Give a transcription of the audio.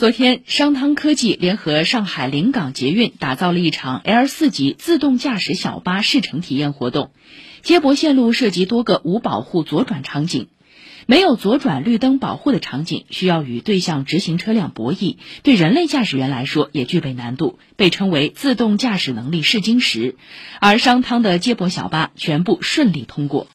昨天商汤科技联合上海临港捷运打造了一场 l 四级自动驾驶小巴试乘体验活动接驳线路涉及多个无保护左转场景。没有左转绿灯保护的场景需要与对向直行车辆博弈对人类驾驶员来说也具备难度被称为自动驾驶能力试金石。而商汤的接驳小巴全部顺利通过。